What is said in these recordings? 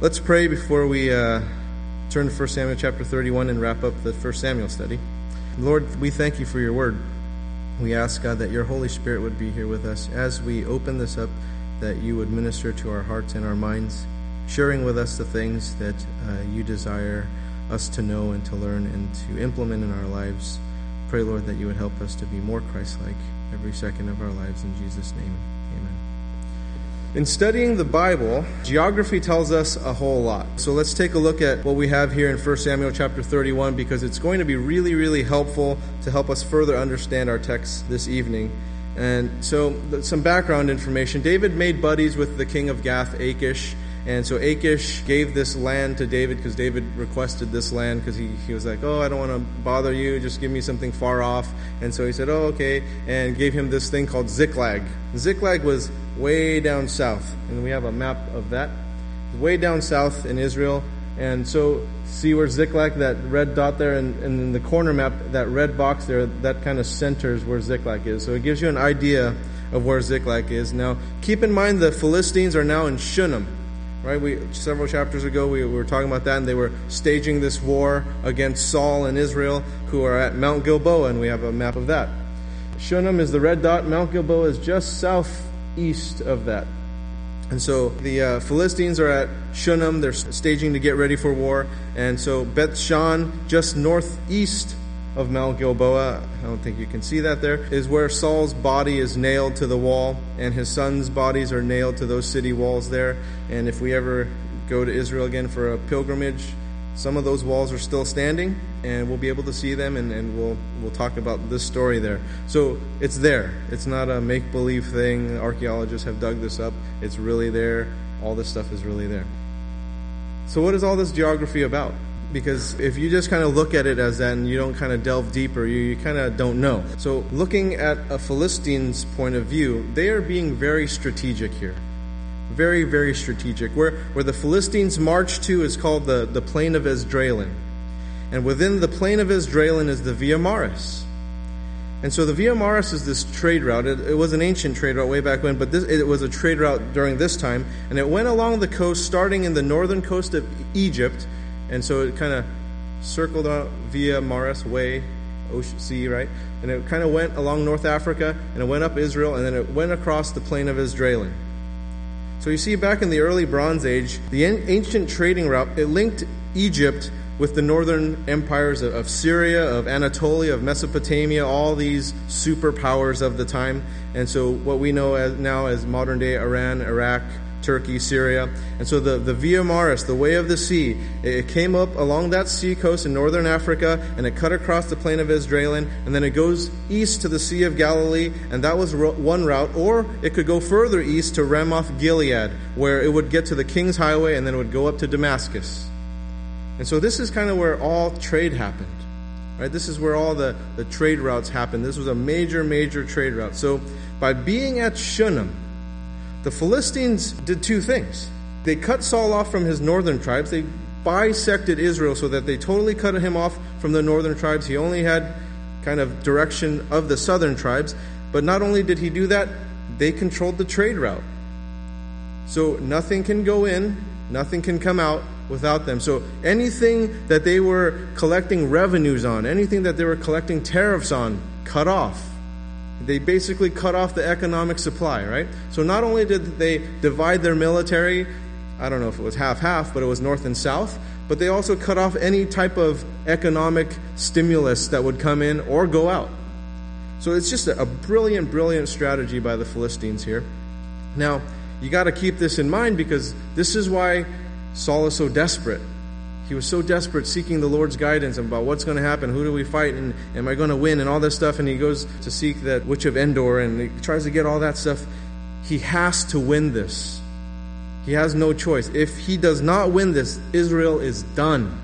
Let's pray before we uh, turn to 1 Samuel chapter 31 and wrap up the 1 Samuel study. Lord, we thank you for your word. We ask, God, that your Holy Spirit would be here with us as we open this up, that you would minister to our hearts and our minds, sharing with us the things that uh, you desire us to know and to learn and to implement in our lives. Pray, Lord, that you would help us to be more Christ like every second of our lives. In Jesus' name. In studying the Bible, geography tells us a whole lot. So let's take a look at what we have here in 1 Samuel chapter 31 because it's going to be really, really helpful to help us further understand our text this evening. And so, some background information David made buddies with the king of Gath, Achish and so Achish gave this land to David because David requested this land because he, he was like, Oh, I don't want to bother you. Just give me something far off. And so he said, Oh, okay. And gave him this thing called Ziklag. Ziklag was way down south. And we have a map of that. Way down south in Israel. And so see where Ziklag, that red dot there, and, and in the corner map, that red box there, that kind of centers where Ziklag is. So it gives you an idea of where Ziklag is. Now, keep in mind the Philistines are now in Shunem right? We several chapters ago we were talking about that, and they were staging this war against Saul and Israel, who are at Mount Gilboa, and we have a map of that. Shunem is the red dot. Mount Gilboa is just southeast of that. And so the uh, Philistines are at Shunem. They're staging to get ready for war. And so Beth Shan, just northeast of Mount Gilboa, I don't think you can see that there, is where Saul's body is nailed to the wall, and his sons' bodies are nailed to those city walls there. And if we ever go to Israel again for a pilgrimage, some of those walls are still standing, and we'll be able to see them, and, and we'll we'll talk about this story there. So it's there. It's not a make believe thing. Archaeologists have dug this up. It's really there. All this stuff is really there. So what is all this geography about? Because if you just kind of look at it as that and you don't kind of delve deeper, you, you kind of don't know. So, looking at a Philistine's point of view, they are being very strategic here. Very, very strategic. Where, where the Philistines march to is called the, the Plain of Esdraelon. And within the Plain of Esdraelon is the Via Maris. And so the Via Maris is this trade route. It, it, was an ancient trade route way back when, but this, it was a trade route during this time. And it went along the coast, starting in the northern coast of Egypt, and so it kind of circled out via Maris Way, Ocean Sea, right? And it kind of went along North Africa, and it went up Israel, and then it went across the plain of Esdraelon. So you see, back in the early Bronze Age, the ancient trading route it linked Egypt with the northern empires of Syria, of Anatolia, of Mesopotamia, all these superpowers of the time. And so what we know as now as modern day Iran, Iraq, Turkey, Syria. And so the, the Via Maris, the way of the sea, it came up along that sea coast in northern Africa and it cut across the plain of Esdraelon and then it goes east to the Sea of Galilee and that was one route. Or it could go further east to Ramoth Gilead where it would get to the King's Highway and then it would go up to Damascus. And so this is kind of where all trade happened. Right? This is where all the, the trade routes happened. This was a major, major trade route. So by being at Shunem, the Philistines did two things. They cut Saul off from his northern tribes. They bisected Israel so that they totally cut him off from the northern tribes. He only had kind of direction of the southern tribes. But not only did he do that, they controlled the trade route. So nothing can go in, nothing can come out without them. So anything that they were collecting revenues on, anything that they were collecting tariffs on, cut off. They basically cut off the economic supply, right? So not only did they divide their military, I don't know if it was half half, but it was north and south, but they also cut off any type of economic stimulus that would come in or go out. So it's just a, brilliant, brilliant strategy by the Philistines here. Now, you got to keep this in mind because this is why Saul is so desperate he was so desperate seeking the Lord's guidance about what's going to happen, who do we fight, and am I going to win, and all this stuff. And he goes to seek that witch of Endor and he tries to get all that stuff. He has to win this. He has no choice. If he does not win this, Israel is done.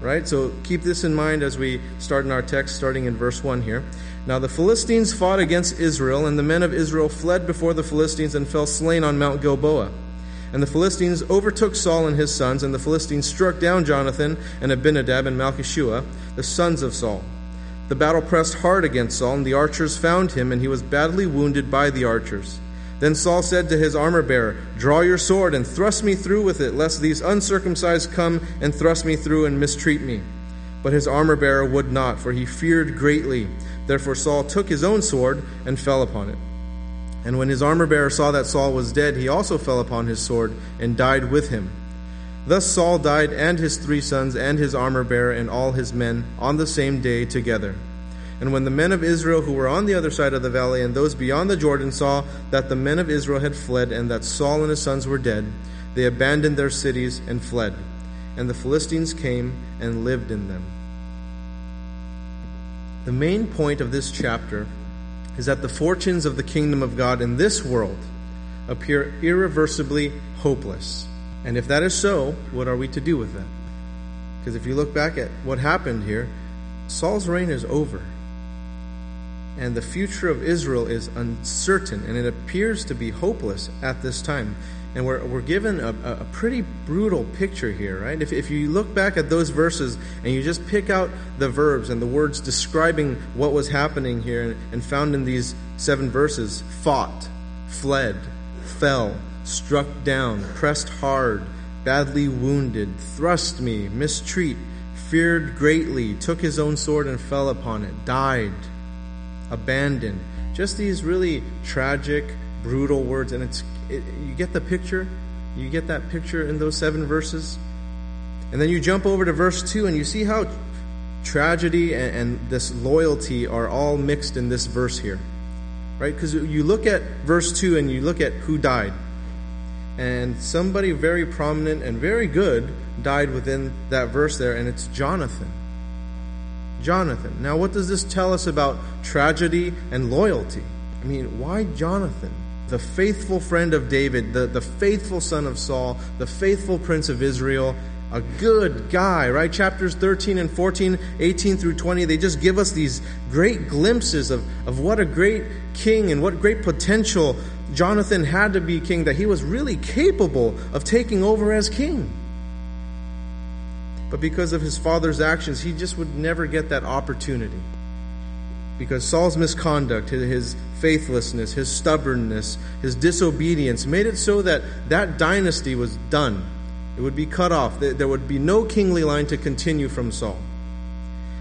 Right? So keep this in mind as we start in our text, starting in verse 1 here. Now the Philistines fought against Israel, and the men of Israel fled before the Philistines and fell slain on Mount Gilboa. And the Philistines overtook Saul and his sons, and the Philistines struck down Jonathan and Abinadab and Malchishua, the sons of Saul. The battle pressed hard against Saul, and the archers found him, and he was badly wounded by the archers. Then Saul said to his armor bearer, Draw your sword and thrust me through with it, lest these uncircumcised come and thrust me through and mistreat me. But his armor bearer would not, for he feared greatly. Therefore Saul took his own sword and fell upon it. And when his armor bearer saw that Saul was dead, he also fell upon his sword and died with him. Thus Saul died, and his three sons, and his armor bearer, and all his men, on the same day together. And when the men of Israel who were on the other side of the valley and those beyond the Jordan saw that the men of Israel had fled and that Saul and his sons were dead, they abandoned their cities and fled. And the Philistines came and lived in them. The main point of this chapter is that the fortunes of the kingdom of God in this world appear irreversibly hopeless. And if that is so, what are we to do with that? Because if you look back at what happened here, Saul's reign is over and the future of Israel is uncertain, and it appears to be hopeless at this time. And we're, we're given a, a pretty brutal picture here, right? If, if you look back at those verses and you just pick out the verbs and the words describing what was happening here and, and found in these seven verses fought, fled, fell, struck down, pressed hard, badly wounded, thrust me, mistreat, feared greatly, took his own sword and fell upon it, died abandoned. Just these really tragic, brutal words. And it's, it, you get the picture? You get that picture in those seven verses? And then you jump over to verse 2 and you see how tragedy and, and this loyalty are all mixed in this verse here. Right? Because you look at verse 2 and you look at who died. And somebody very prominent and very good died within that verse there, and it's Jonathan. Jonathan. Now, what does this tell us about tragedy and loyalty? I mean, why Jonathan? The faithful friend of David, the, the faithful son of Saul, the faithful prince of Israel, a good guy, right? Chapters 13 and 14, 18 through 20, they just give us these great glimpses of, of what a great king and what great potential Jonathan had to be king, that he was really capable of taking over as king. But because of his father's actions, he just would never get that opportunity. Because Saul's misconduct, his faithlessness, his stubbornness, his disobedience made it so that that dynasty was done. It would be cut off. There would be no kingly line to continue from Saul.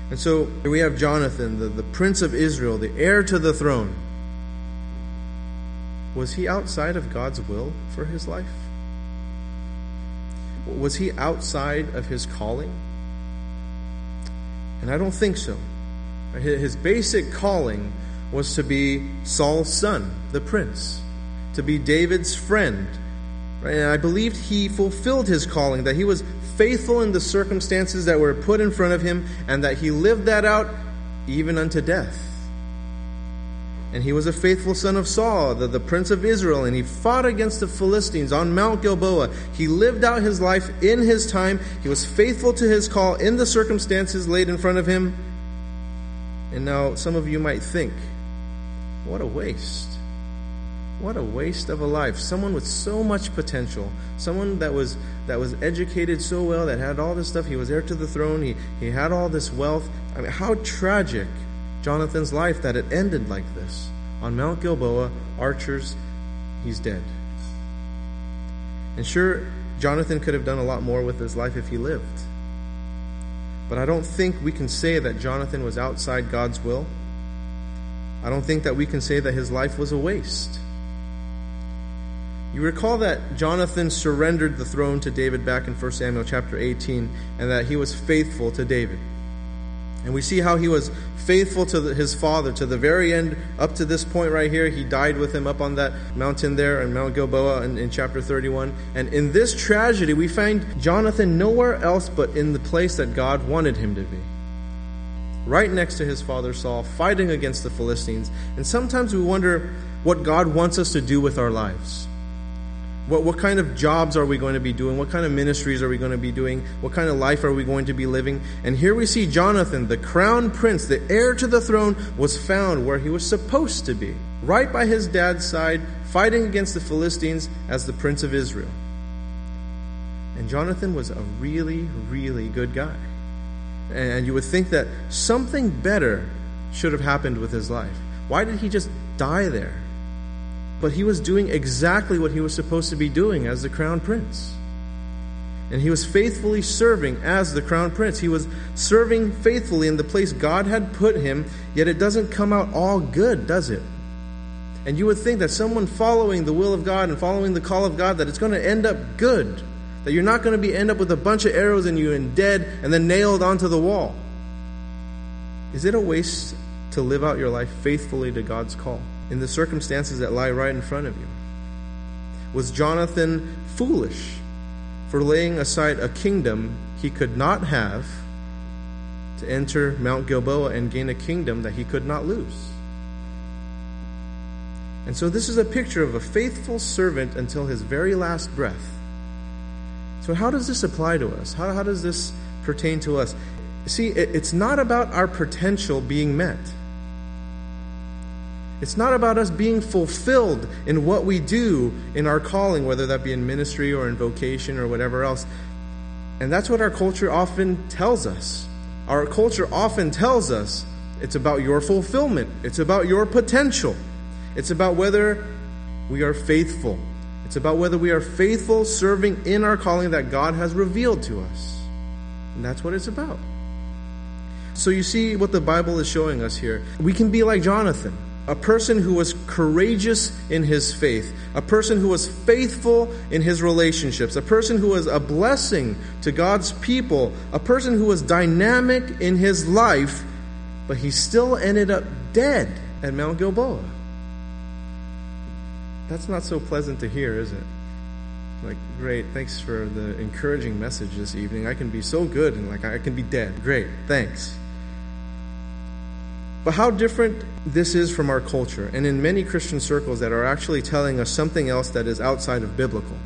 And so we have Jonathan, the, the prince of Israel, the heir to the throne. Was he outside of God's will for his life? Was he outside of his calling? And I don't think so. His basic calling was to be Saul's son, the prince, to be David's friend. And I believed he fulfilled his calling, that he was faithful in the circumstances that were put in front of him, and that he lived that out even unto death. And he was a faithful son of Saul, the, the prince of Israel, and he fought against the Philistines on Mount Gilboa. He lived out his life in his time. He was faithful to his call in the circumstances laid in front of him. And now some of you might think, what a waste. What a waste of a life. Someone with so much potential. Someone that was that was educated so well, that had all this stuff. He was heir to the throne. He, he had all this wealth. I mean, how tragic Jonathan's life that it ended like this. On Mount Gilboa, archers, he's dead. And sure, Jonathan could have done a lot more with his life if he lived. But I don't think we can say that Jonathan was outside God's will. I don't think that we can say that his life was a waste. You recall that Jonathan surrendered the throne to David back in 1 Samuel chapter 18 and that he was faithful to David. And we see how he was faithful to the, his father to the very end, up to this point right here. He died with him up on that mountain there in Mount Gilboa in, in chapter 31. And in this tragedy, we find Jonathan nowhere else but in the place that God wanted him to be. Right next to his father Saul, fighting against the Philistines. And sometimes we wonder what God wants us to do with our lives. What, what kind of jobs are we going to be doing? What kind of ministries are we going to be doing? What kind of life are we going to be living? And here we see Jonathan, the crown prince, the heir to the throne, was found where he was supposed to be, right by his dad's side, fighting against the Philistines as the prince of Israel. And Jonathan was a really, really good guy. And you would think that something better should have happened with his life. Why did he just die there? But he was doing exactly what he was supposed to be doing as the crown prince. And he was faithfully serving as the crown prince. He was serving faithfully in the place God had put him, yet it doesn't come out all good, does it? And you would think that someone following the will of God and following the call of God, that it's going to end up good. That you're not going to be end up with a bunch of arrows in you and dead and then nailed onto the wall. Is it a waste to live out your life faithfully to God's call in the circumstances that lie right in front of you? Was Jonathan foolish for laying aside a kingdom he could not have to enter Mount Gilboa and gain a kingdom that he could not lose? And so, this is a picture of a faithful servant until his very last breath. So, how does this apply to us? How, how does this pertain to us? See, it, it's not about our potential being met. It's not about us being fulfilled in what we do in our calling, whether that be in ministry or in vocation or whatever else. And that's what our culture often tells us. Our culture often tells us it's about your fulfillment, it's about your potential. It's about whether we are faithful. It's about whether we are faithful serving in our calling that God has revealed to us. And that's what it's about. So you see what the Bible is showing us here. We can be like Jonathan, a person who was courageous in his faith, a person who was faithful in his relationships, a person who was a blessing to God's people, a person who was dynamic in his life, but he still ended up dead at Mount Gilboa. That's not so pleasant to hear, is it? Like, great, thanks for the encouraging message this evening. I can be so good and like I can be dead. Great, thanks. But how different this is from our culture, and in many Christian circles that are actually telling us something else that is outside of biblical.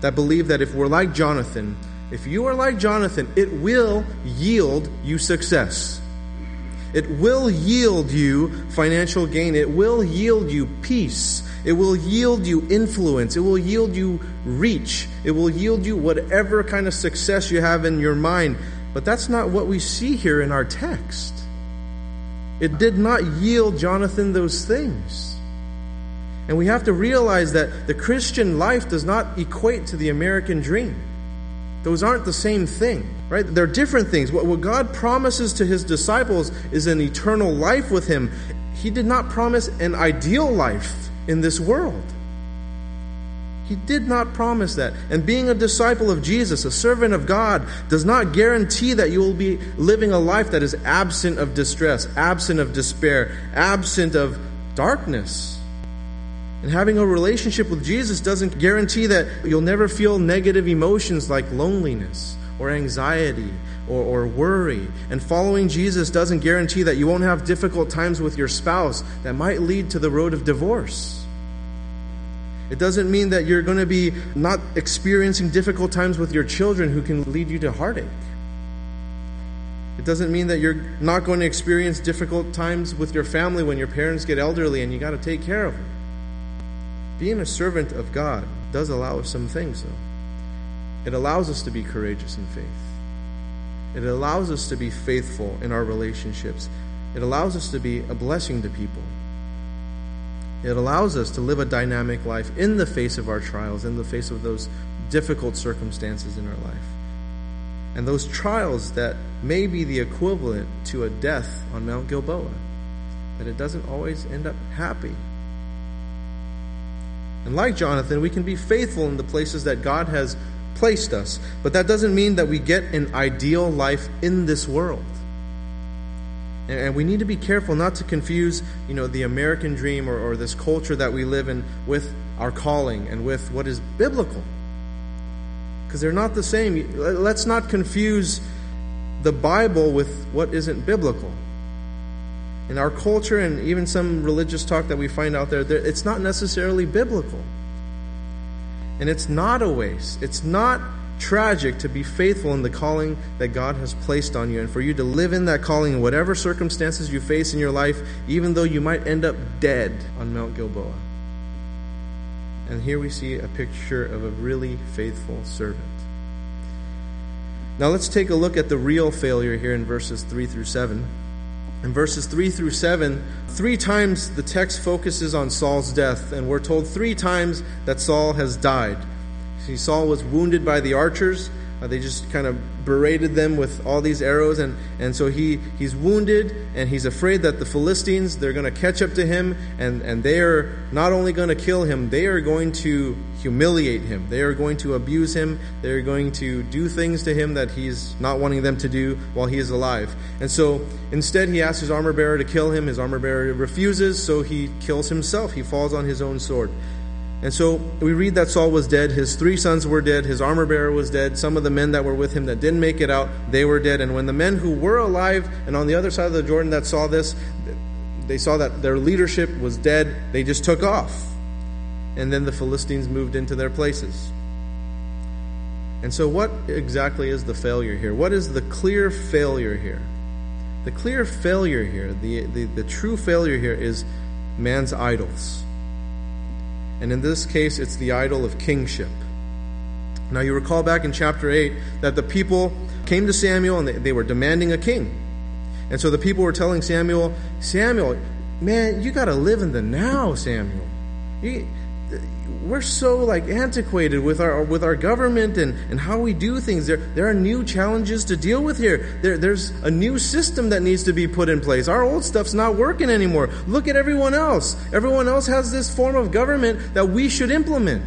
That believe that if we're like Jonathan, if you are like Jonathan, it will yield you success. It will yield you financial gain. It will yield you peace. It will yield you influence. It will yield you reach. It will yield you whatever kind of success you have in your mind. But that's not what we see here in our text. It did not yield Jonathan those things. And we have to realize that the Christian life does not equate to the American dream. Those aren't the same thing, right? They're different things. What, God promises to his disciples is an eternal life with him. He did not promise an ideal life in this world. He did not promise that. And being a disciple of Jesus, a servant of God, does not guarantee that you will be living a life that is absent of distress, absent of despair, absent of darkness. And having a relationship with Jesus doesn't guarantee that you'll never feel negative emotions like loneliness or anxiety or, or, worry. And following Jesus doesn't guarantee that you won't have difficult times with your spouse that might lead to the road of divorce. It doesn't mean that you're going to be not experiencing difficult times with your children who can lead you to heartache. It doesn't mean that you're not going to experience difficult times with your family when your parents get elderly and you got to take care of them. Being a servant of God does allow us some things, though. It allows us to be courageous in faith. It allows us to be faithful in our relationships. It allows us to be a blessing to people. It allows us to live a dynamic life in the face of our trials, in the face of those difficult circumstances in our life. And those trials that may be the equivalent to a death on Mount Gilboa, that it doesn't always end up happy. And like Jonathan, we can be faithful in the places that God has placed us. But that doesn't mean that we get an ideal life in this world. And we need to be careful not to confuse, you know, the American dream or, or this culture that we live in with our calling and with what is biblical. Because they're not the same. Let's not confuse the Bible with what isn't biblical. In our culture and even some religious talk that we find out there, it's not necessarily biblical. And it's not a waste. It's not tragic to be faithful in the calling that God has placed on you and for you to live in that calling in whatever circumstances you face in your life, even though you might end up dead on Mount Gilboa. And here we see a picture of a really faithful servant. Now let's take a look at the real failure here in verses 3 through 7. In verses 3 through 7, three times the text focuses on Saul's death, and we're told three times that Saul has died. See, Saul was wounded by the archers. Uh, they just kind of berated them with all these arrows, and, and so he, he's wounded, and he's afraid that the Philistines, they're going to catch up to him, and, and they are not only going to kill him, they are going to humiliate him. They are going to abuse him. They are going to do things to him that he's not wanting them to do while he is alive. And so instead, he asks his armor bearer to kill him. His armor bearer refuses, so he kills himself. He falls on his own sword. And so we read that Saul was dead. His three sons were dead. His armor bearer was dead. Some of the men that were with him that didn't make it out, they were dead. And when the men who were alive and on the other side of the Jordan that saw this, they saw that their leadership was dead, they just took off. And then the Philistines moved into their places. And so, what exactly is the failure here? What is the clear failure here? The clear failure here, the, the, the true failure here is man's idols. And in this case, it's the idol of kingship. Now, you recall back in chapter 8 that the people came to Samuel and they, they were demanding a king. And so the people were telling Samuel, Samuel, man, you got to live in the now, Samuel. You, we're so like antiquated with our with our government and, and how we do things. There there are new challenges to deal with here. There, there's a new system that needs to be put in place. Our old stuff's not working anymore. Look at everyone else. Everyone else has this form of government that we should implement.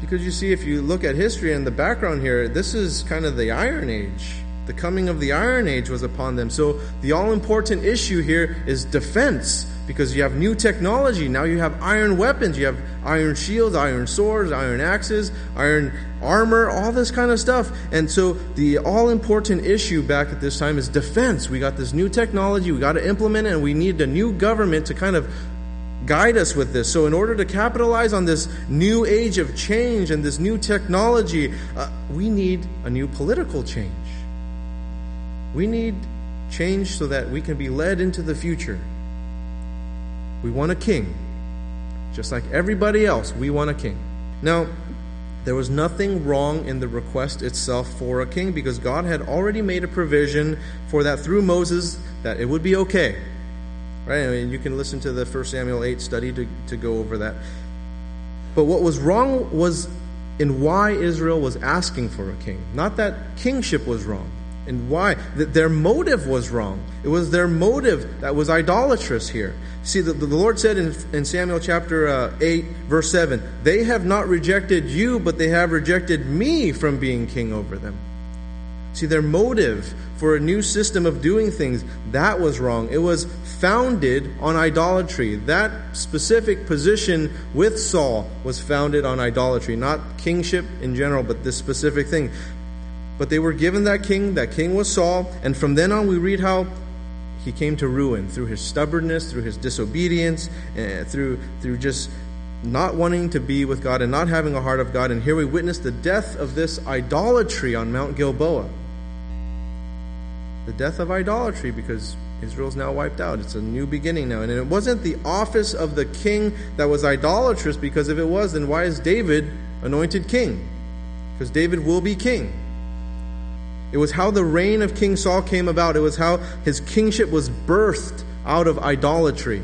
Because you see, if you look at history and the background here, this is kind of the Iron Age. The coming of the Iron Age was upon them. So the all important issue here is defense because you have new technology. Now you have iron weapons. You have iron shields, iron swords, iron axes, iron armor, all this kind of stuff. And so the all important issue back at this time is defense. We got this new technology. We got to implement it, and we need a new government to kind of guide us with this. So, in order to capitalize on this new age of change and this new technology, uh, we need a new political change. We need change so that we can be led into the future. We want a king. Just like everybody else, we want a king. Now, there was nothing wrong in the request itself for a king because God had already made a provision for that through Moses that it would be okay. Right? I mean, you can listen to the 1 Samuel 8 study to, to go over that. But what was wrong was in why Israel was asking for a king. Not that kingship was wrong. And why? That their motive was wrong. It was their motive that was idolatrous here. See, the, the Lord said in, in Samuel chapter uh, 8, verse 7, They have not rejected you, but they have rejected me from being king over them. See, their motive for a new system of doing things, that was wrong. It was founded on idolatry. That specific position with Saul was founded on idolatry, not kingship in general, but this specific thing. But they were given that king. That king was Saul. And from then on, we read how he came to ruin through his stubbornness, through his disobedience, uh, through, through just not wanting to be with God and not having a heart of God. And here we witness the death of this idolatry on Mount Gilboa. The death of idolatry because Israel's now wiped out. It's a new beginning now. And it wasn't the office of the king that was idolatrous, because if it was, then why is David anointed king? Because David will be king. It was how the reign of King Saul came about. It was how his kingship was birthed out of idolatry.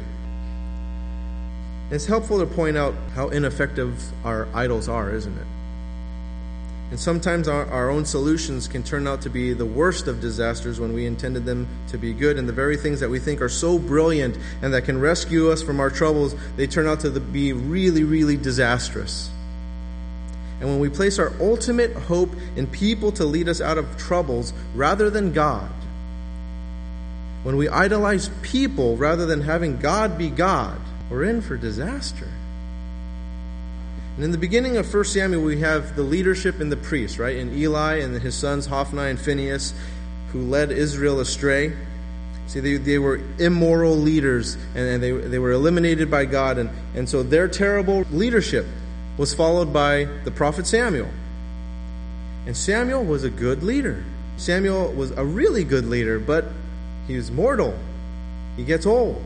It's helpful to point out how ineffective our idols are, isn't it? And sometimes our, our own solutions can turn out to be the worst of disasters when we intended them to be good. And the very things that we think are so brilliant and that can rescue us from our troubles, they turn out to be really, really disastrous. And when we place our ultimate hope in people to lead us out of troubles rather than God, when we idolize people rather than having God be God, we're in for disaster. And in the beginning of 1 Samuel, we have the leadership and the priests, right? And Eli and his sons, Hophni and Phinehas, who led Israel astray. See, they, they were immoral leaders, and, and they, they were eliminated by God. And, and so their terrible leadership was followed by the prophet Samuel. And Samuel was a good leader. Samuel was a really good leader, but he was mortal. He gets old.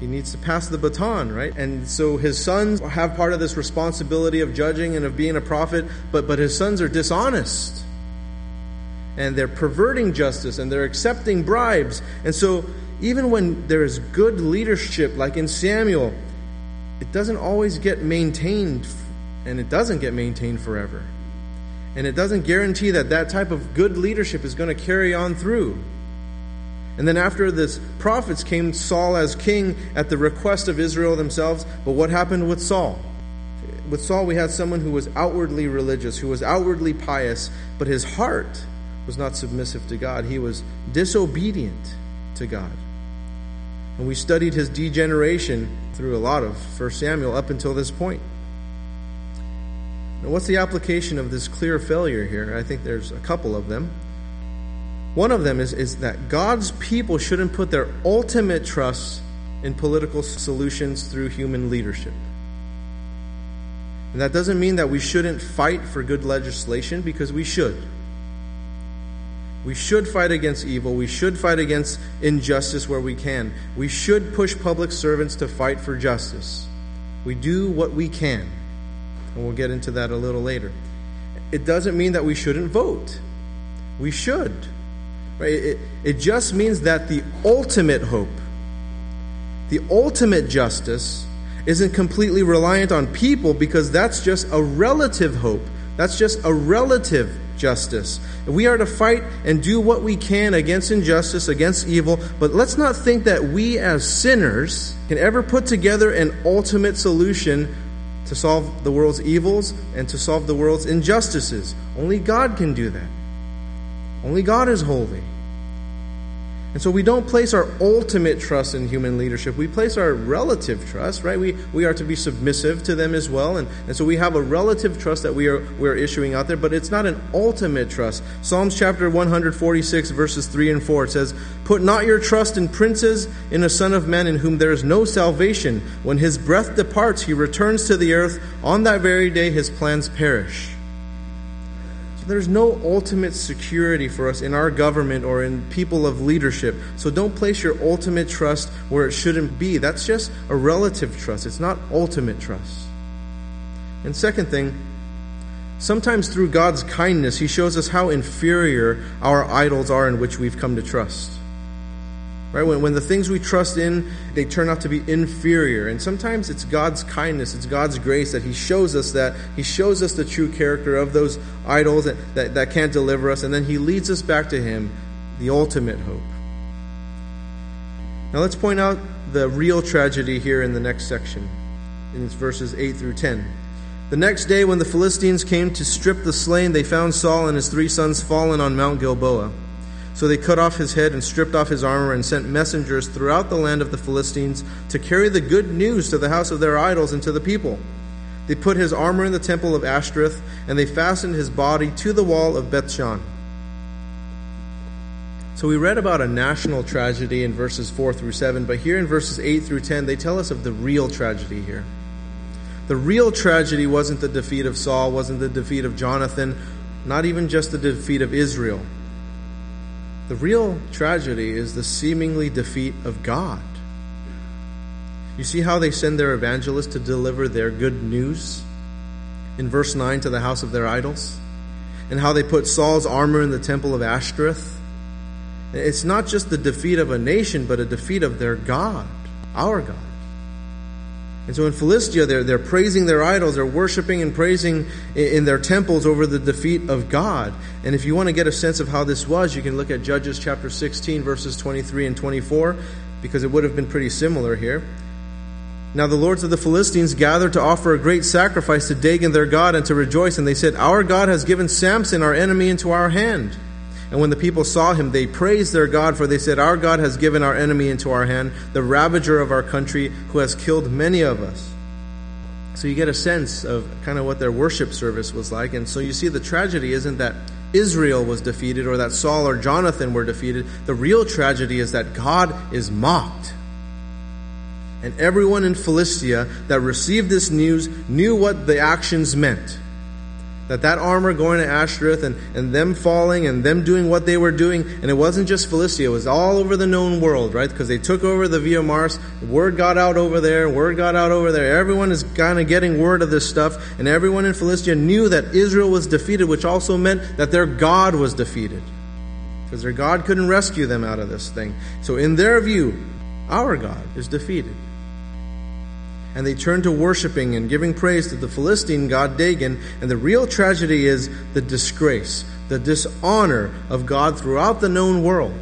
He needs to pass the baton, right? And so his sons have part of this responsibility of judging and of being a prophet, but, but his sons are dishonest. and they're perverting justice and they're accepting bribes. And so, even when there is good leadership, like in Samuel, it doesn't always get maintained, and it doesn't get maintained forever. And it doesn't guarantee that that type of good leadership is going to carry on through. And then after this prophets came Saul as king at the request of Israel themselves. But what happened with Saul? With Saul, we had someone who was outwardly religious, who was outwardly pious, but his heart was not submissive to God. He was disobedient to God. And we studied his degeneration through a lot of 1 Samuel up until this point. Now, what's the application of this clear failure here? I think there's a couple of them. One of them is, is that God's people shouldn't put their ultimate trust in political solutions through human leadership. And that doesn't mean that we shouldn't fight for good legislation, because we should. We should fight against evil. We should fight against injustice where we can. We should push public servants to fight for justice. We do what we can. And we'll get into that a little later. It doesn't mean that we shouldn't vote. We should. Right? It, it just means that the ultimate hope, the ultimate justice, isn't completely reliant on people because that's just a relative hope. That's just a relative justice. We are to fight and do what we can against injustice, against evil, but let's not think that we as sinners can ever put together an ultimate solution to solve the world's evils and to solve the world's injustices. Only God can do that. Only God is holy. And so we don't place our ultimate trust in human leadership. We place our relative trust, right? We, we are to be submissive to them as well. And, and so we have a relative trust that we are, we are issuing out there, but it's not an ultimate trust. Psalms chapter 146, verses 3 and 4, it says, Put not your trust in princes, in a son of man in whom there is no salvation. When his breath departs, he returns to the earth. On that very day, his plans perish there's no ultimate security for us in our government or in people of leadership. So don't place your ultimate trust where it shouldn't be. That's just a relative trust, it's not ultimate trust. And second thing, sometimes through God's kindness, He shows us how inferior our idols are in which we've come to trust. Right? When, when the things we trust in, they turn out to be inferior. And sometimes it's God's kindness, it's God's grace that He shows us that. He shows us the true character of those idols that, that, that can't deliver us. And then He leads us back to Him, the ultimate hope. Now let's point out the real tragedy here in the next section, in verses 8 through 10. The next day, when the Philistines came to strip the slain, they found Saul and his three sons fallen on Mount Gilboa. So they cut off his head and stripped off his armor and sent messengers throughout the land of the Philistines to carry the good news to the house of their idols and to the people. They put his armor in the temple of Ashtoreth, and they fastened his body to the wall of Bethshan. So we read about a national tragedy in verses 4 through 7, but here in verses 8 through 10, they tell us of the real tragedy here. The real tragedy wasn't the defeat of Saul, wasn't the defeat of Jonathan, not even just the defeat of Israel. The real tragedy is the seemingly defeat of God. You see how they send their evangelists to deliver their good news in verse 9 to the house of their idols? And how they put Saul's armor in the temple of Ashtoreth? It's not just the defeat of a nation, but a defeat of their God, our God. And so in Philistia, they're, they're praising their idols, they're worshiping and praising in their temples over the defeat of God. And if you want to get a sense of how this was, you can look at Judges chapter 16, verses 23 and 24, because it would have been pretty similar here. Now the lords of the Philistines gathered to offer a great sacrifice to Dagon their God and to rejoice, and they said, Our God has given Samson, our enemy, into our hand. And when the people saw him, they praised their God, for they said, Our God has given our enemy into our hand, the ravager of our country, who has killed many of us. So you get a sense of kind of what their worship service was like. And so you see, the tragedy isn't that Israel was defeated or that Saul or Jonathan were defeated. The real tragedy is that God is mocked. And everyone in Philistia that received this news knew what the actions meant that that armor going to Ashtoreth and, and them falling and them doing what they were doing, and it wasn't just Philistia, it was all over the known world, right? Because they took over the Via Maris, word got out over there, word got out over there. Everyone is kind of getting word of this stuff, and everyone in Philistia knew that Israel was defeated, which also meant that their God was defeated. because their God couldn't rescue them out of this thing. So, in their view, our God is defeated. And they turn to worshiping and giving praise to the Philistine god Dagon. And the real tragedy is the disgrace, the dishonor of God throughout the known world.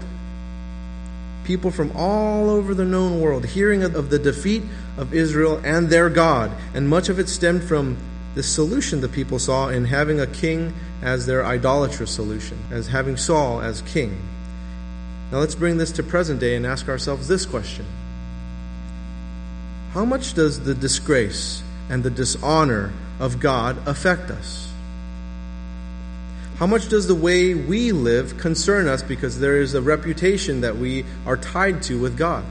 People from all over the known world hearing of the defeat of Israel and their God. And much of it stemmed from the solution the people saw in having a king as their idolatrous solution, as having Saul as king. Now let's bring this to present day and ask ourselves this question How much does the disgrace and the dishonor of God affect us? How much does the way we live concern us because there is a reputation that we are tied to with God?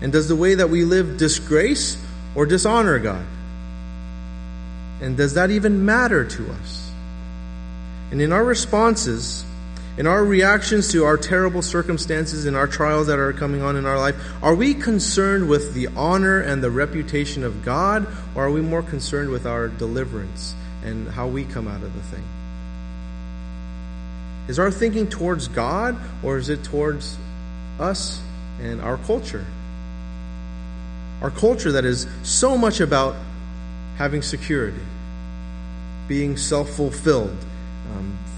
And does the way that we live disgrace or dishonor God? And does that even matter to us? And in our responses, in our reactions to our terrible circumstances and our trials that are coming on in our life, are we concerned with the honor and the reputation of God, or are we more concerned with our deliverance and how we come out of the thing? Is our thinking towards God, or is it towards us and our culture? Our culture that is so much about having security, being self fulfilled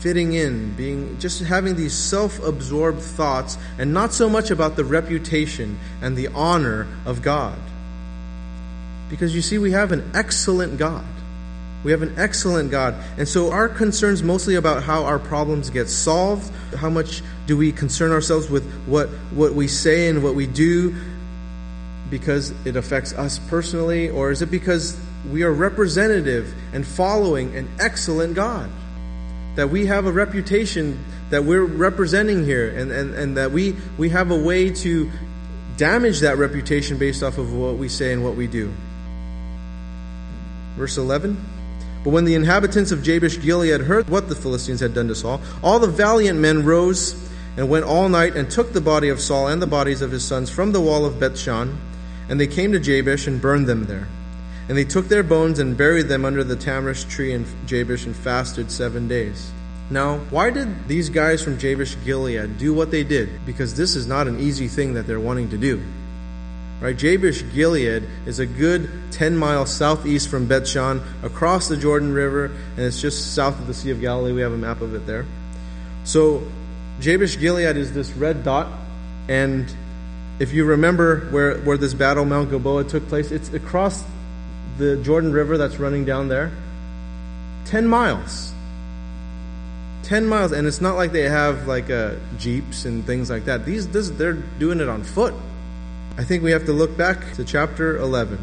fitting in, being just having these self-absorbed thoughts, and not so much about the reputation and the honor of God. Because you see, we have an excellent God. We have an excellent God. And so our concerns mostly about how our problems get solved. How much do we concern ourselves with what, what we say and what we do because it affects us personally? Or is it because we are representative and following an excellent God? That we have a reputation that we're representing here and, and, and that we, we have a way to damage that reputation based off of what we say and what we do. Verse 11. But when the inhabitants of Jabesh Gilead heard what the Philistines had done to Saul, all the valiant men rose and went all night and took the body of Saul and the bodies of his sons from the wall of Bethshan, and they came to Jabesh and burned them there. And they took their bones and buried them under the tamarisk tree in Jabesh and fasted seven days. Now, why did these guys from Jabesh Gilead do what they did? Because this is not an easy thing that they're wanting to do. Right? Jabesh Gilead is a good 10 miles southeast from Bethshan, across the Jordan River, and it's just south of the Sea of Galilee. We have a map of it there. So, Jabesh Gilead is this red dot, and if you remember where, where this battle, Mount Gilboa, took place, it's across the Jordan River that's running down there. 10 miles. 10 miles and it's not like they have like uh, jeeps and things like that these this, they're doing it on foot i think we have to look back to chapter 11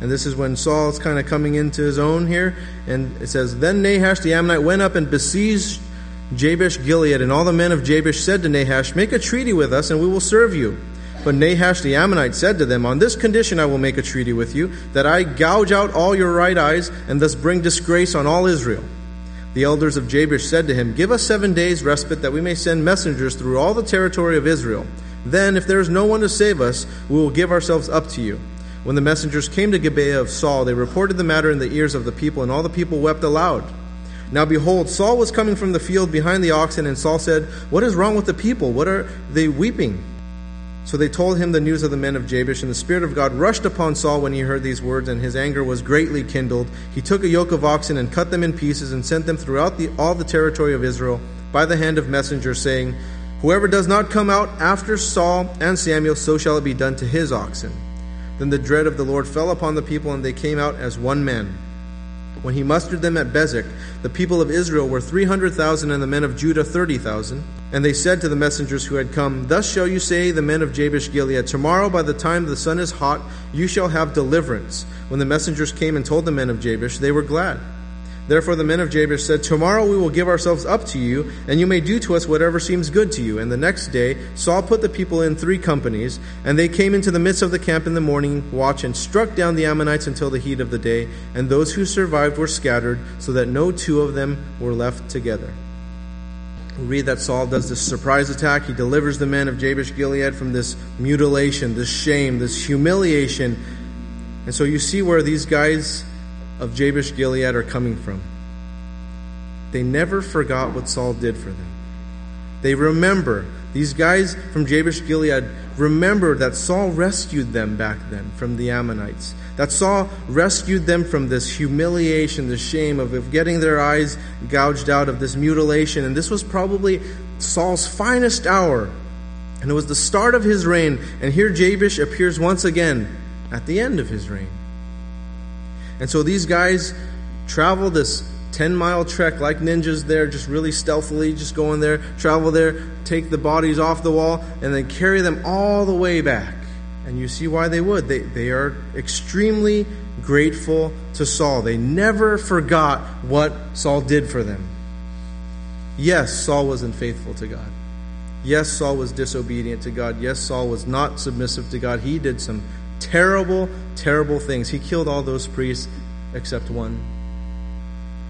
and this is when saul's kind of coming into his own here and it says then nahash the ammonite went up and besieged jabesh gilead and all the men of jabesh said to nahash make a treaty with us and we will serve you but Nahash the Ammonite said to them, On this condition I will make a treaty with you, that I gouge out all your right eyes, and thus bring disgrace on all Israel. The elders of Jabesh said to him, Give us seven days' respite, that we may send messengers through all the territory of Israel. Then, if there is no one to save us, we will give ourselves up to you. When the messengers came to Gibeah of Saul, they reported the matter in the ears of the people, and all the people wept aloud. Now behold, Saul was coming from the field behind the oxen, and Saul said, What is wrong with the people? What are they weeping? So they told him the news of the men of Jabesh, and the Spirit of God rushed upon Saul when he heard these words, and his anger was greatly kindled. He took a yoke of oxen and cut them in pieces, and sent them throughout the, all the territory of Israel by the hand of messengers, saying, Whoever does not come out after Saul and Samuel, so shall it be done to his oxen. Then the dread of the Lord fell upon the people, and they came out as one man. When he mustered them at Bezek, the people of Israel were 300,000 and the men of Judah 30,000. And they said to the messengers who had come, Thus shall you say, the men of Jabesh Gilead, Tomorrow by the time the sun is hot, you shall have deliverance. When the messengers came and told the men of Jabesh, they were glad. Therefore the men of Jabesh said, Tomorrow we will give ourselves up to you, and you may do to us whatever seems good to you. And the next day Saul put the people in three companies, and they came into the midst of the camp in the morning watch and struck down the Ammonites until the heat of the day. And those who survived were scattered, so that no two of them were left together. We read that Saul does this surprise attack. He delivers the men of Jabesh Gilead from this mutilation, this shame, this humiliation. And so you see where these guys of Jabesh Gilead are coming from. They never forgot what Saul did for them. They remember. These guys from Jabesh Gilead remember that Saul rescued them back then from the Ammonites. That Saul rescued them from this humiliation, the shame of, of getting their eyes gouged out, of this mutilation. And this was probably Saul's finest hour. And it was the start of his reign. And here Jabesh appears once again at the end of his reign. And so these guys travel this 10 mile trek like ninjas there, just really stealthily, just going there, travel there, take the bodies off the wall, and then carry them all the way back. And you see why they would. They, they are extremely grateful to Saul. They never forgot what Saul did for them. Yes, Saul was unfaithful to God. Yes, Saul was disobedient to God. Yes, Saul was not submissive to God. He did some terrible, terrible things. He killed all those priests except one.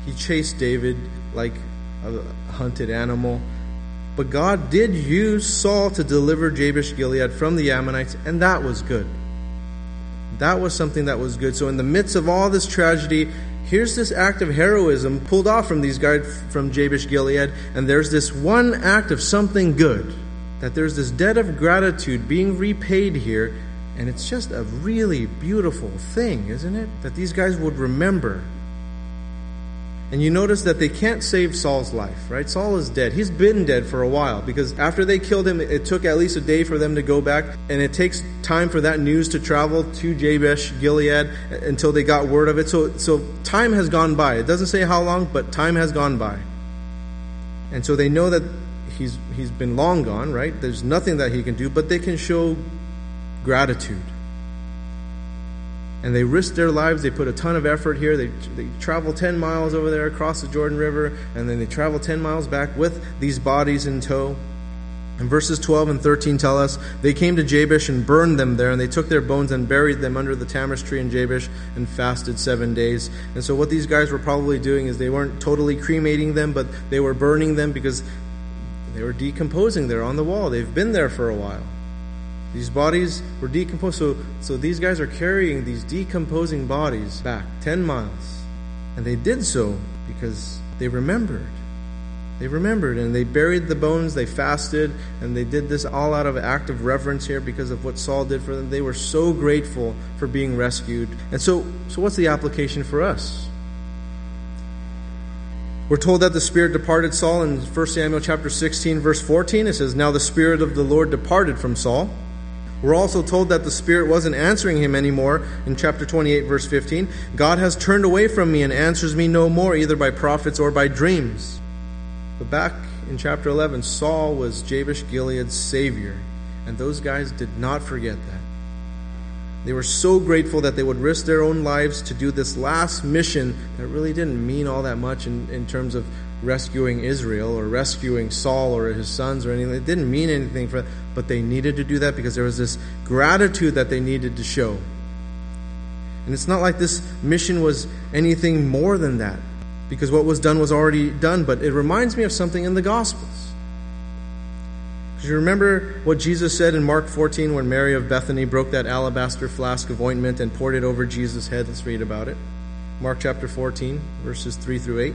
He chased David like a hunted animal. But God did use Saul to deliver Jabesh Gilead from the Ammonites, and that was good. That was something that was good. So, in the midst of all this tragedy, here's this act of heroism pulled off from these guys from Jabesh Gilead, and there's this one act of something good. That there's this debt of gratitude being repaid here, and it's just a really beautiful thing, isn't it? That these guys would remember and you notice that they can't save Saul's life, right? Saul is dead. He's been dead for a while because after they killed him, it took at least a day for them to go back, and it takes time for that news to travel to Jabesh Gilead until they got word of it. So, so time has gone by. It doesn't say how long, but time has gone by. And so they know that he's he's been long gone, right? There's nothing that he can do, but they can show gratitude and they risked their lives. They put a ton of effort here. They, they travel 10 miles over there across the Jordan River, and then they travel 10 miles back with these bodies in tow. And verses 12 and 13 tell us they came to Jabesh and burned them there, and they took their bones and buried them under the tamarisk tree in Jabesh and fasted seven days. And so, what these guys were probably doing is they weren't totally cremating them, but they were burning them because they were decomposing there on the wall. They've been there for a while. These bodies were decomposed. So, so these guys are carrying these decomposing bodies back 10 miles. And they did so because they remembered. They remembered and they buried the bones, they fasted, and they did this all out of act of reverence here because of what Saul did for them. They were so grateful for being rescued. And so, so what's the application for us? We're told that the Spirit departed Saul in 1 Samuel chapter 16, verse 14. It says, Now the Spirit of the Lord departed from Saul we're also told that the Spirit wasn't answering him anymore in chapter 28, verse 15. God has turned away from me and answers me no more, either by prophets or by dreams. But back in chapter 11, Saul was Jabesh Gilead's Savior, and those guys did not forget that. They were so grateful that they would risk their own lives to do this last mission that really didn't mean all that much in, in terms of rescuing Israel or rescuing Saul or his sons or anything. It didn't mean anything for but they needed to do that because there was this gratitude that they needed to show. And it's not like this mission was anything more than that because what was done was already done, but it reminds me of something in the Gospels. Because you remember what Jesus said in Mark 14 when Mary of Bethany broke that alabaster flask of ointment and poured it over Jesus' head? Let's read about it. Mark chapter 14, verses 3 through 8.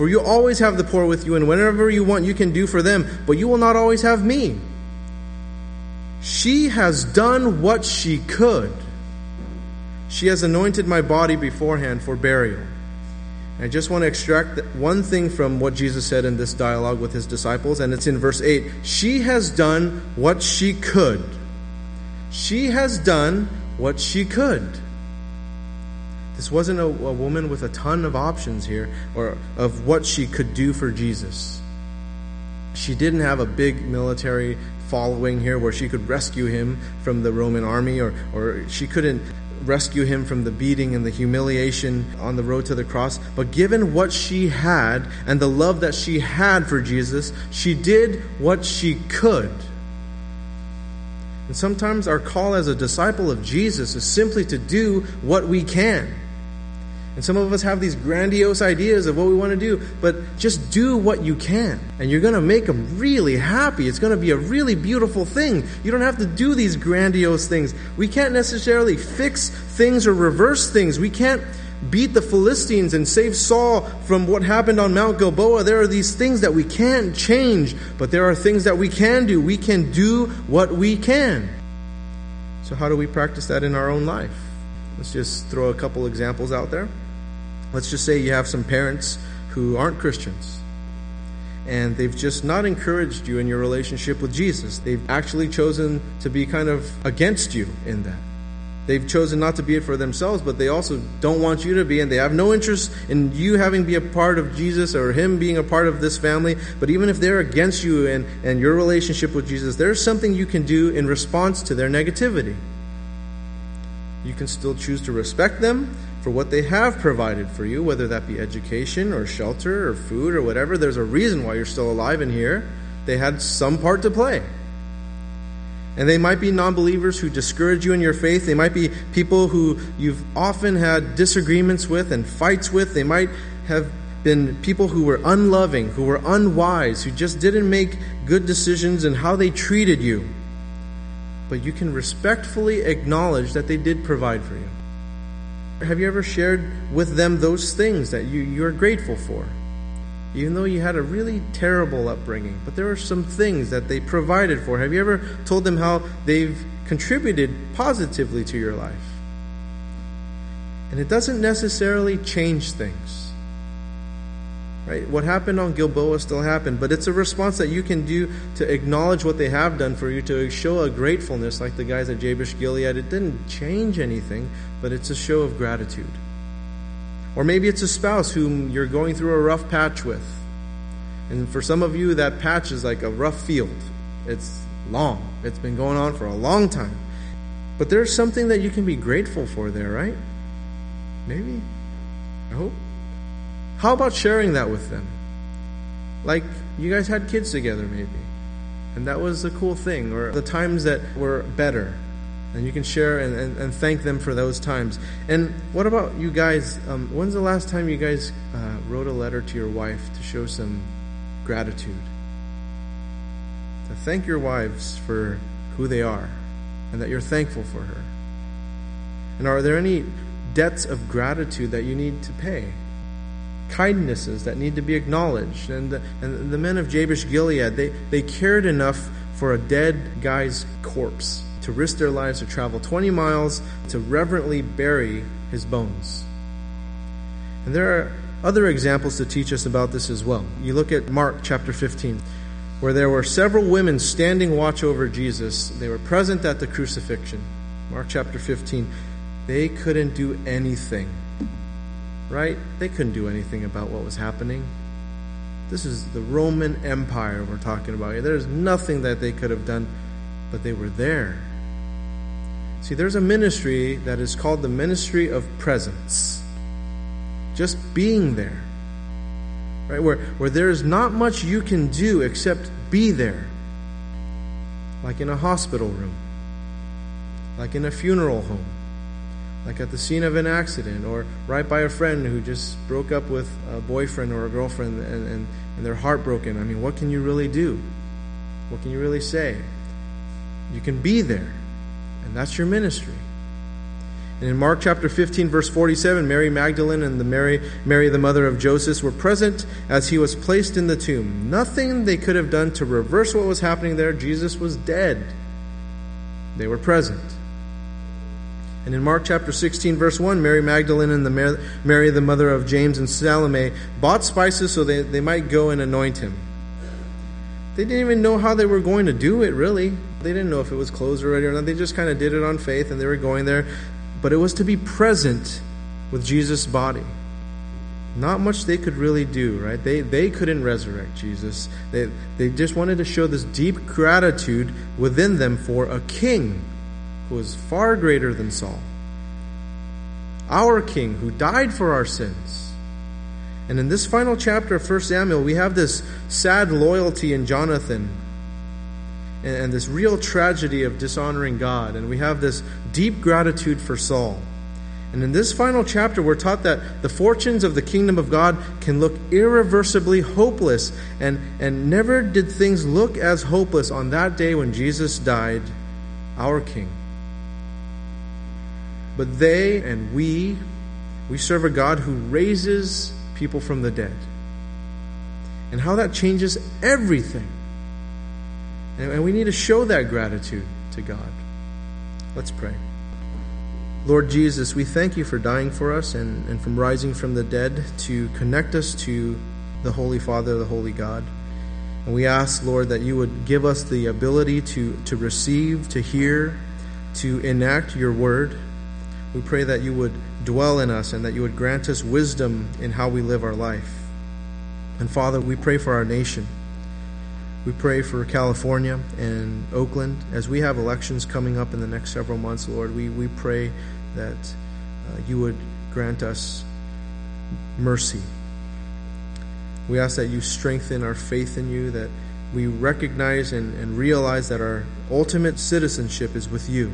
For you always have the poor with you, and whenever you want, you can do for them, but you will not always have me. She has done what she could. She has anointed my body beforehand for burial. I just want to extract one thing from what Jesus said in this dialogue with his disciples, and it's in verse 8. She has done what she could. She has done what she could. This wasn't a, a woman with a ton of options here or of what she could do for Jesus. She didn't have a big military following here where she could rescue him from the Roman army or, or she couldn't rescue him from the beating and the humiliation on the road to the cross. But given what she had and the love that she had for Jesus, she did what she could. And sometimes our call as a disciple of Jesus is simply to do what we can. And some of us have these grandiose ideas of what we want to do, but just do what you can. And you're going to make them really happy. It's going to be a really beautiful thing. You don't have to do these grandiose things. We can't necessarily fix things or reverse things. We can't beat the Philistines and save Saul from what happened on Mount Gilboa. There are these things that we can't change, but there are things that we can do. We can do what we can. So, how do we practice that in our own life? Let's just throw a couple examples out there. Let's just say you have some parents who aren't Christians and they've just not encouraged you in your relationship with Jesus. They've actually chosen to be kind of against you in that. They've chosen not to be it for themselves, but they also don't want you to be, and they have no interest in you having be a part of Jesus or Him being a part of this family. But even if they're against you and, and your relationship with Jesus, there's something you can do in response to their negativity. You can still choose to respect them for what they have provided for you, whether that be education or shelter or food or whatever. There's a reason why you're still alive in here. They had some part to play. And they might be non believers who discourage you in your faith. They might be people who you've often had disagreements with and fights with. They might have been people who were unloving, who were unwise, who just didn't make good decisions in how they treated you but you can respectfully acknowledge that they did provide for you. Have you ever shared with them those things that you, you're grateful for? Even though you had a really terrible upbringing, but there are some things that they provided for. Have you ever told them how they've contributed positively to your life? And it doesn't necessarily change things. Right? What happened on Gilboa still happened, but it's a response that you can do to acknowledge what they have done for you, to show a gratefulness like the guys at Jabesh Gilead. It didn't change anything, but it's a show of gratitude. Or maybe it's a spouse whom you're going through a rough patch with. And for some of you, that patch is like a rough field. It's long, it's been going on for a long time. But there's something that you can be grateful for there, right? Maybe. I hope. How about sharing that with them? Like you guys had kids together, maybe. And that was a cool thing, or the times that were better. And you can share and, and, and thank them for those times. And what about you guys? Um, when's the last time you guys uh, wrote a letter to your wife to show some gratitude? To thank your wives for who they are and that you're thankful for her. And are there any debts of gratitude that you need to pay? kindnesses that need to be acknowledged. And the, and the men of Jabesh Gilead, they, they cared enough for a dead guy's corpse to risk their lives to travel 20 miles to reverently bury his bones. And there are other examples to teach us about this as well. You look at Mark chapter 15, where there were several women standing watch over Jesus. They were present at the crucifixion. Mark chapter 15. They couldn't do anything right? They couldn't do anything about what was happening. This is the Roman Empire we're talking about here. There's nothing that they could have done, but they were there. See, there's a ministry that is called the ministry of presence. Just being there. Right? Where, where there's not much you can do except be there. Like in a hospital room, like in a funeral home like at the scene of an accident or right by a friend who just broke up with a boyfriend or a girlfriend and, and, and they're heartbroken. I mean, what can you really do? What can you really say? You can be there, and that's your ministry. And in Mark chapter 15, verse 47, Mary Magdalene and the Mary, Mary, the mother of Joseph, were present as he was placed in the tomb. Nothing they could have done to reverse what was happening there. Jesus was dead. They were present. And in Mark chapter 16, verse 1, Mary Magdalene and the Mary, the mother of James and Salome, bought spices so they, they might go and anoint him. They didn't even know how they were going to do it, really. They didn't know if it was closed already or not. They just kind of did it on faith and they were going there. But it was to be present with Jesus' body. Not much they could really do, right? They, they couldn't resurrect Jesus. They, they just wanted to show this deep gratitude within them for a king who was far greater than Saul. our King who died for our sins. And in this final chapter of 1 Samuel, we have this sad loyalty in Jonathan and, and this real tragedy of dishonoring God. And we have this deep gratitude for Saul. And in this final chapter, we're taught that the fortunes of the kingdom of God can look irreversibly hopeless. And, and never did things look as hopeless on that day when Jesus died, our King. But they and we, we serve a God who raises people from the dead. And how that changes everything. And, we need to show that gratitude to God. Let's pray. Lord Jesus, we thank you for dying for us and, and from rising from the dead to connect us to the Holy Father, the Holy God. And we ask, Lord, that you would give us the ability to, to receive, to hear, to enact your word. We pray that you would dwell in us and that you would grant us wisdom in how we live our life. And Father, we pray for our nation. We pray for California and Oakland. As we have elections coming up in the next several months, Lord, we, we pray that uh, you would grant us mercy. We ask that you strengthen our faith in you, that we recognize and, and realize that our ultimate citizenship is with you.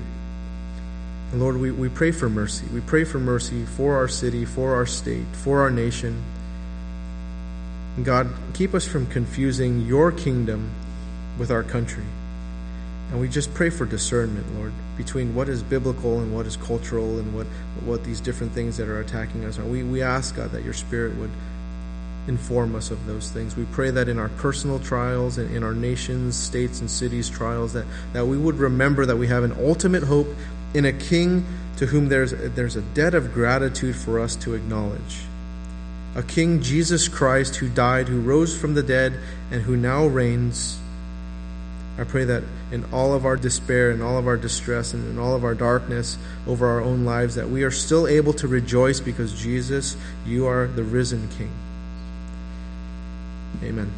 And Lord, we, we pray for mercy. We pray for mercy for our city, for our state, for our nation. God, keep us from confusing your kingdom with our country. And we just pray for discernment, Lord, between what is biblical and what is cultural and what, what these different things that are attacking us are. We, we ask, God, that your Spirit would inform us of those things. We pray that in our personal trials and in our nations, states, and cities' trials, that, that we would remember that we have an ultimate hope in a King to whom there's, there's a debt of gratitude for us to acknowledge a King Jesus Christ who died, who rose from the dead, and who now reigns. I pray that in all of our despair, in all of our distress, and in all of our darkness over our own lives, that we are still able to rejoice because Jesus, you are the risen King. Amen.